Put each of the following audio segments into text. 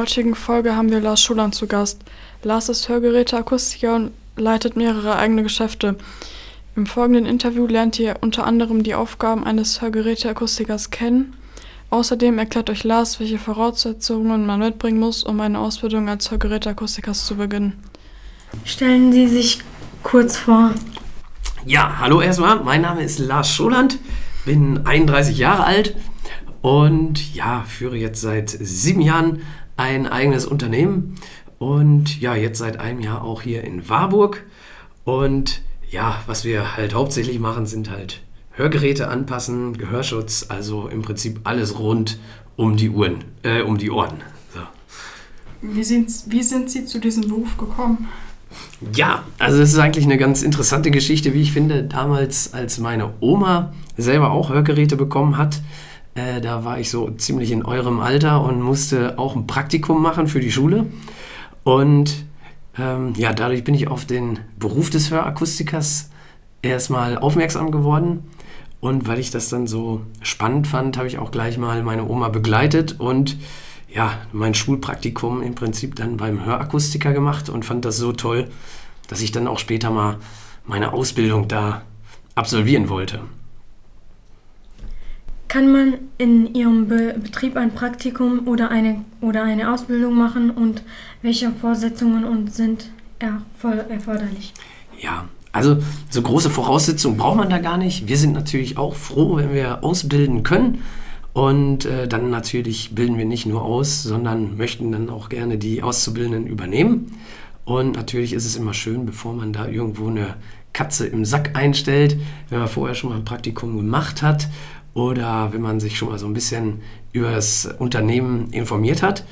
heutigen Folge haben wir Lars Schuland zu Gast. Lars ist Hörgeräteakustiker und leitet mehrere eigene Geschäfte. Im folgenden Interview lernt ihr unter anderem die Aufgaben eines Hörgeräteakustikers kennen. Außerdem erklärt euch Lars, welche Voraussetzungen man mitbringen muss, um eine Ausbildung als Hörgeräteakustiker zu beginnen. Stellen Sie sich kurz vor. Ja, hallo erstmal. Mein Name ist Lars Scholand, bin 31 Jahre alt und ja, führe jetzt seit sieben Jahren ein eigenes Unternehmen und ja, jetzt seit einem Jahr auch hier in Warburg. Und ja, was wir halt hauptsächlich machen, sind halt Hörgeräte anpassen, Gehörschutz, also im Prinzip alles rund um die Uhren, äh, um die Ohren. So. Wie, sind, wie sind Sie zu diesem Beruf gekommen? Ja, also das ist eigentlich eine ganz interessante Geschichte, wie ich finde. Damals, als meine Oma selber auch Hörgeräte bekommen hat, äh, da war ich so ziemlich in eurem Alter und musste auch ein Praktikum machen für die Schule. Und ähm, ja, dadurch bin ich auf den Beruf des Hörakustikers erstmal aufmerksam geworden. Und weil ich das dann so spannend fand, habe ich auch gleich mal meine Oma begleitet und ja, mein Schulpraktikum im Prinzip dann beim Hörakustiker gemacht und fand das so toll, dass ich dann auch später mal meine Ausbildung da absolvieren wollte. Kann man in Ihrem Be Betrieb ein Praktikum oder eine, oder eine Ausbildung machen und welche Voraussetzungen und sind erforderlich? Ja, also so große Voraussetzungen braucht man da gar nicht. Wir sind natürlich auch froh, wenn wir ausbilden können. Und äh, dann natürlich bilden wir nicht nur aus, sondern möchten dann auch gerne die Auszubildenden übernehmen. Und natürlich ist es immer schön, bevor man da irgendwo eine Katze im Sack einstellt, wenn man vorher schon mal ein Praktikum gemacht hat oder wenn man sich schon mal so ein bisschen über das Unternehmen informiert hat.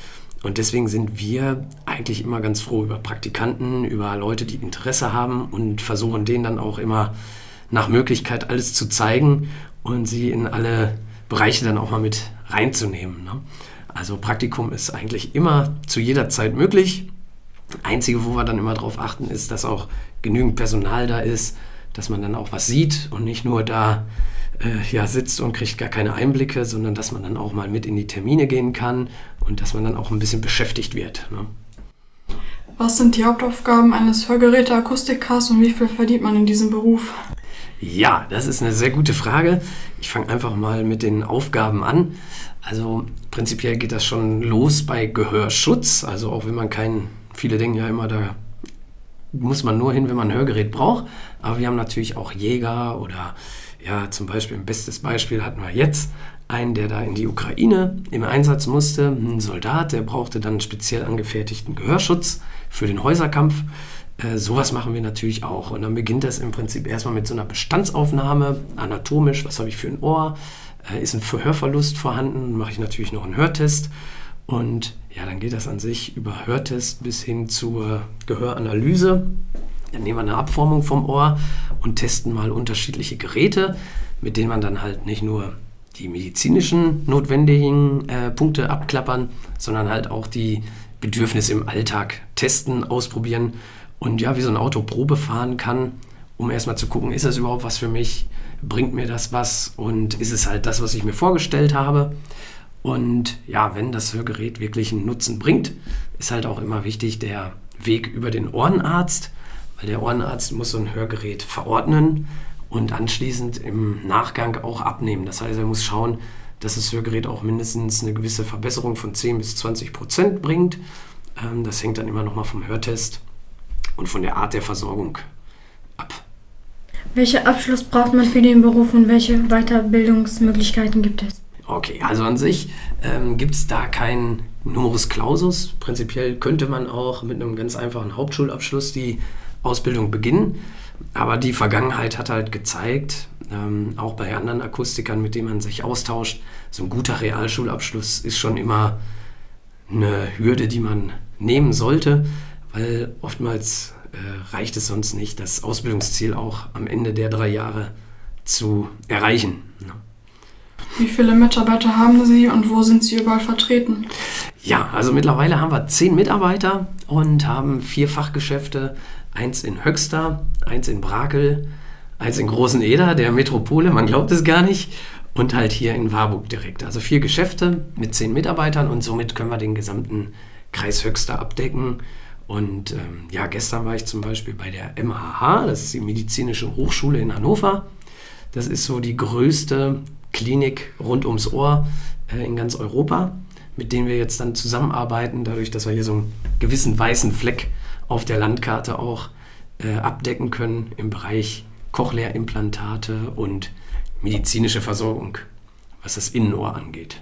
Und deswegen sind wir eigentlich immer ganz froh über Praktikanten, über Leute, die Interesse haben und versuchen denen dann auch immer nach Möglichkeit alles zu zeigen und sie in alle Bereiche dann auch mal mit reinzunehmen. Ne? Also Praktikum ist eigentlich immer zu jeder Zeit möglich. Einzige, wo wir dann immer darauf achten, ist, dass auch genügend Personal da ist, dass man dann auch was sieht und nicht nur da äh, ja, sitzt und kriegt gar keine Einblicke, sondern dass man dann auch mal mit in die Termine gehen kann und dass man dann auch ein bisschen beschäftigt wird. Ne? Was sind die Hauptaufgaben eines Hörgeräteakustikers und wie viel verdient man in diesem Beruf? Ja, das ist eine sehr gute Frage. Ich fange einfach mal mit den Aufgaben an. Also prinzipiell geht das schon los bei Gehörschutz. Also auch wenn man keinen, viele denken ja immer, da muss man nur hin, wenn man ein Hörgerät braucht. Aber wir haben natürlich auch Jäger oder ja, zum Beispiel ein bestes Beispiel hatten wir jetzt einen, der da in die Ukraine im Einsatz musste, ein Soldat, der brauchte dann speziell angefertigten Gehörschutz für den Häuserkampf. Äh, sowas machen wir natürlich auch. Und dann beginnt das im Prinzip erstmal mit so einer Bestandsaufnahme, anatomisch, was habe ich für ein Ohr, äh, ist ein Hörverlust vorhanden, mache ich natürlich noch einen Hörtest. Und ja, dann geht das an sich über Hörtest bis hin zur Gehöranalyse. Dann nehmen wir eine Abformung vom Ohr und testen mal unterschiedliche Geräte, mit denen man dann halt nicht nur die medizinischen notwendigen äh, Punkte abklappern, sondern halt auch die Bedürfnisse im Alltag testen, ausprobieren und ja, wie so ein Auto Probe fahren kann, um erstmal zu gucken, ist das überhaupt was für mich, bringt mir das was? Und ist es halt das, was ich mir vorgestellt habe. Und ja, wenn das Hörgerät wirklich einen Nutzen bringt, ist halt auch immer wichtig der Weg über den Ohrenarzt, weil der Ohrenarzt muss so ein Hörgerät verordnen und anschließend im Nachgang auch abnehmen. Das heißt, er muss schauen, dass das Hörgerät auch mindestens eine gewisse Verbesserung von 10 bis 20 Prozent bringt. Ähm, das hängt dann immer nochmal vom Hörtest und von der Art der Versorgung ab. Welcher Abschluss braucht man für den Beruf und welche Weiterbildungsmöglichkeiten gibt es? Okay, also an sich ähm, gibt es da keinen Numerus Clausus. Prinzipiell könnte man auch mit einem ganz einfachen Hauptschulabschluss die Ausbildung beginnen. Aber die Vergangenheit hat halt gezeigt, ähm, auch bei anderen Akustikern, mit denen man sich austauscht, so ein guter Realschulabschluss ist schon immer eine Hürde, die man nehmen sollte, weil oftmals äh, reicht es sonst nicht, das Ausbildungsziel auch am Ende der drei Jahre zu erreichen. Ne? Wie viele Mitarbeiter haben Sie und wo sind Sie überall vertreten? Ja, also mittlerweile haben wir zehn Mitarbeiter und haben vier Fachgeschäfte Eins in Höxter, eins in Brakel, eins in Großen Eder, der Metropole, man glaubt es gar nicht. Und halt hier in Warburg direkt. Also vier Geschäfte mit zehn Mitarbeitern und somit können wir den gesamten Kreis Höxter abdecken. Und ähm, ja, gestern war ich zum Beispiel bei der MHH, das ist die Medizinische Hochschule in Hannover. Das ist so die größte Klinik rund ums Ohr äh, in ganz Europa, mit denen wir jetzt dann zusammenarbeiten, dadurch, dass wir hier so einen gewissen weißen Fleck auf der Landkarte auch äh, abdecken können im Bereich Cochlea-Implantate und medizinische Versorgung, was das Innenohr angeht.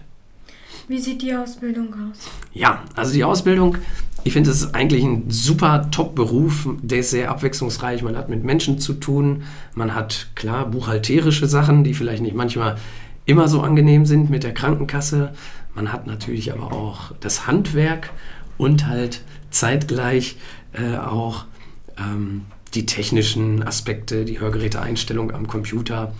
Wie sieht die Ausbildung aus? Ja, also die Ausbildung, ich finde, es ist eigentlich ein super Top-Beruf, der ist sehr abwechslungsreich. Man hat mit Menschen zu tun, man hat klar buchhalterische Sachen, die vielleicht nicht manchmal immer so angenehm sind mit der Krankenkasse. Man hat natürlich aber auch das Handwerk und halt zeitgleich äh, auch ähm, die technischen Aspekte, die Hörgeräteeinstellung am Computer.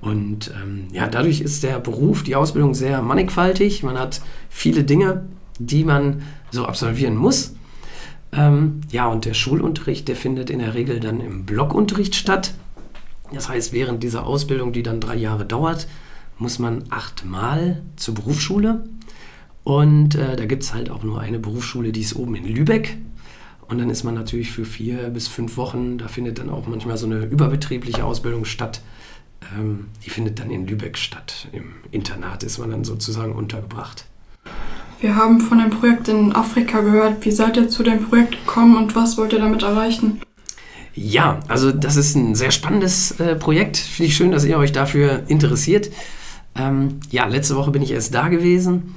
Und ähm, ja, dadurch ist der Beruf, die Ausbildung sehr mannigfaltig. Man hat viele Dinge, die man so absolvieren muss. Ähm, ja, und der Schulunterricht, der findet in der Regel dann im Blockunterricht statt. Das heißt, während dieser Ausbildung, die dann drei Jahre dauert, muss man achtmal zur Berufsschule. Und äh, da gibt es halt auch nur eine Berufsschule, die ist oben in Lübeck. Und dann ist man natürlich für vier bis fünf Wochen, da findet dann auch manchmal so eine überbetriebliche Ausbildung statt. Ähm, die findet dann in Lübeck statt. Im Internat ist man dann sozusagen untergebracht. Wir haben von dem Projekt in Afrika gehört. Wie seid ihr zu dem Projekt gekommen und was wollt ihr damit erreichen? Ja, also das ist ein sehr spannendes äh, Projekt. Finde ich schön, dass ihr euch dafür interessiert. Ähm, ja, letzte Woche bin ich erst da gewesen.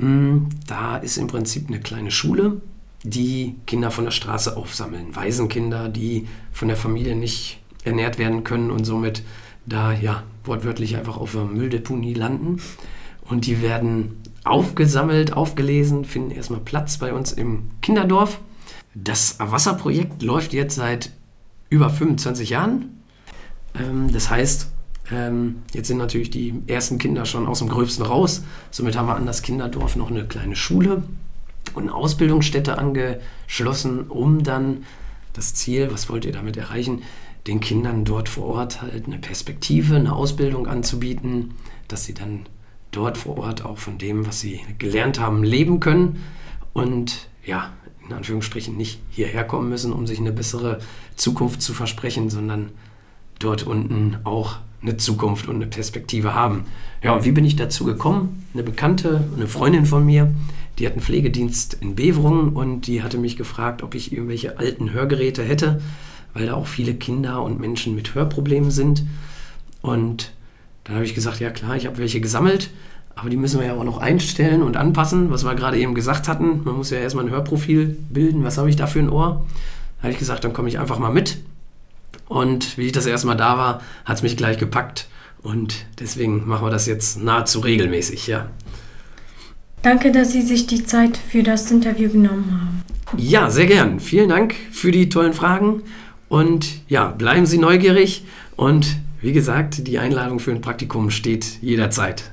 Ähm, da ist im Prinzip eine kleine Schule die Kinder von der Straße aufsammeln. Waisenkinder, die von der Familie nicht ernährt werden können und somit da ja wortwörtlich einfach auf der Mülldeponie landen. Und die werden aufgesammelt, aufgelesen, finden erstmal Platz bei uns im Kinderdorf. Das Wasserprojekt läuft jetzt seit über 25 Jahren. Ähm, das heißt, ähm, jetzt sind natürlich die ersten Kinder schon aus dem Gröbsten raus. Somit haben wir an das Kinderdorf noch eine kleine Schule und eine Ausbildungsstätte angeschlossen, um dann das Ziel, was wollt ihr damit erreichen, den Kindern dort vor Ort halt eine Perspektive, eine Ausbildung anzubieten, dass sie dann dort vor Ort auch von dem, was sie gelernt haben, leben können und ja, in Anführungsstrichen nicht hierher kommen müssen, um sich eine bessere Zukunft zu versprechen, sondern dort unten auch eine Zukunft und eine Perspektive haben. Ja, und wie bin ich dazu gekommen? Eine Bekannte, eine Freundin von mir, die hat einen Pflegedienst in Beverungen und die hatte mich gefragt, ob ich irgendwelche alten Hörgeräte hätte, weil da auch viele Kinder und Menschen mit Hörproblemen sind. Und da habe ich gesagt, ja klar, ich habe welche gesammelt, aber die müssen wir ja auch noch einstellen und anpassen, was wir gerade eben gesagt hatten. Man muss ja erstmal ein Hörprofil bilden. Was habe ich da für ein Ohr? Da habe ich gesagt, dann komme ich einfach mal mit. Und wie ich das erstmal da war, hat es mich gleich gepackt. Und deswegen machen wir das jetzt nahezu regelmäßig, ja. Danke, dass Sie sich die Zeit für das Interview genommen haben. Ja, sehr gern. Vielen Dank für die tollen Fragen. Und ja, bleiben Sie neugierig. Und wie gesagt, die Einladung für ein Praktikum steht jederzeit.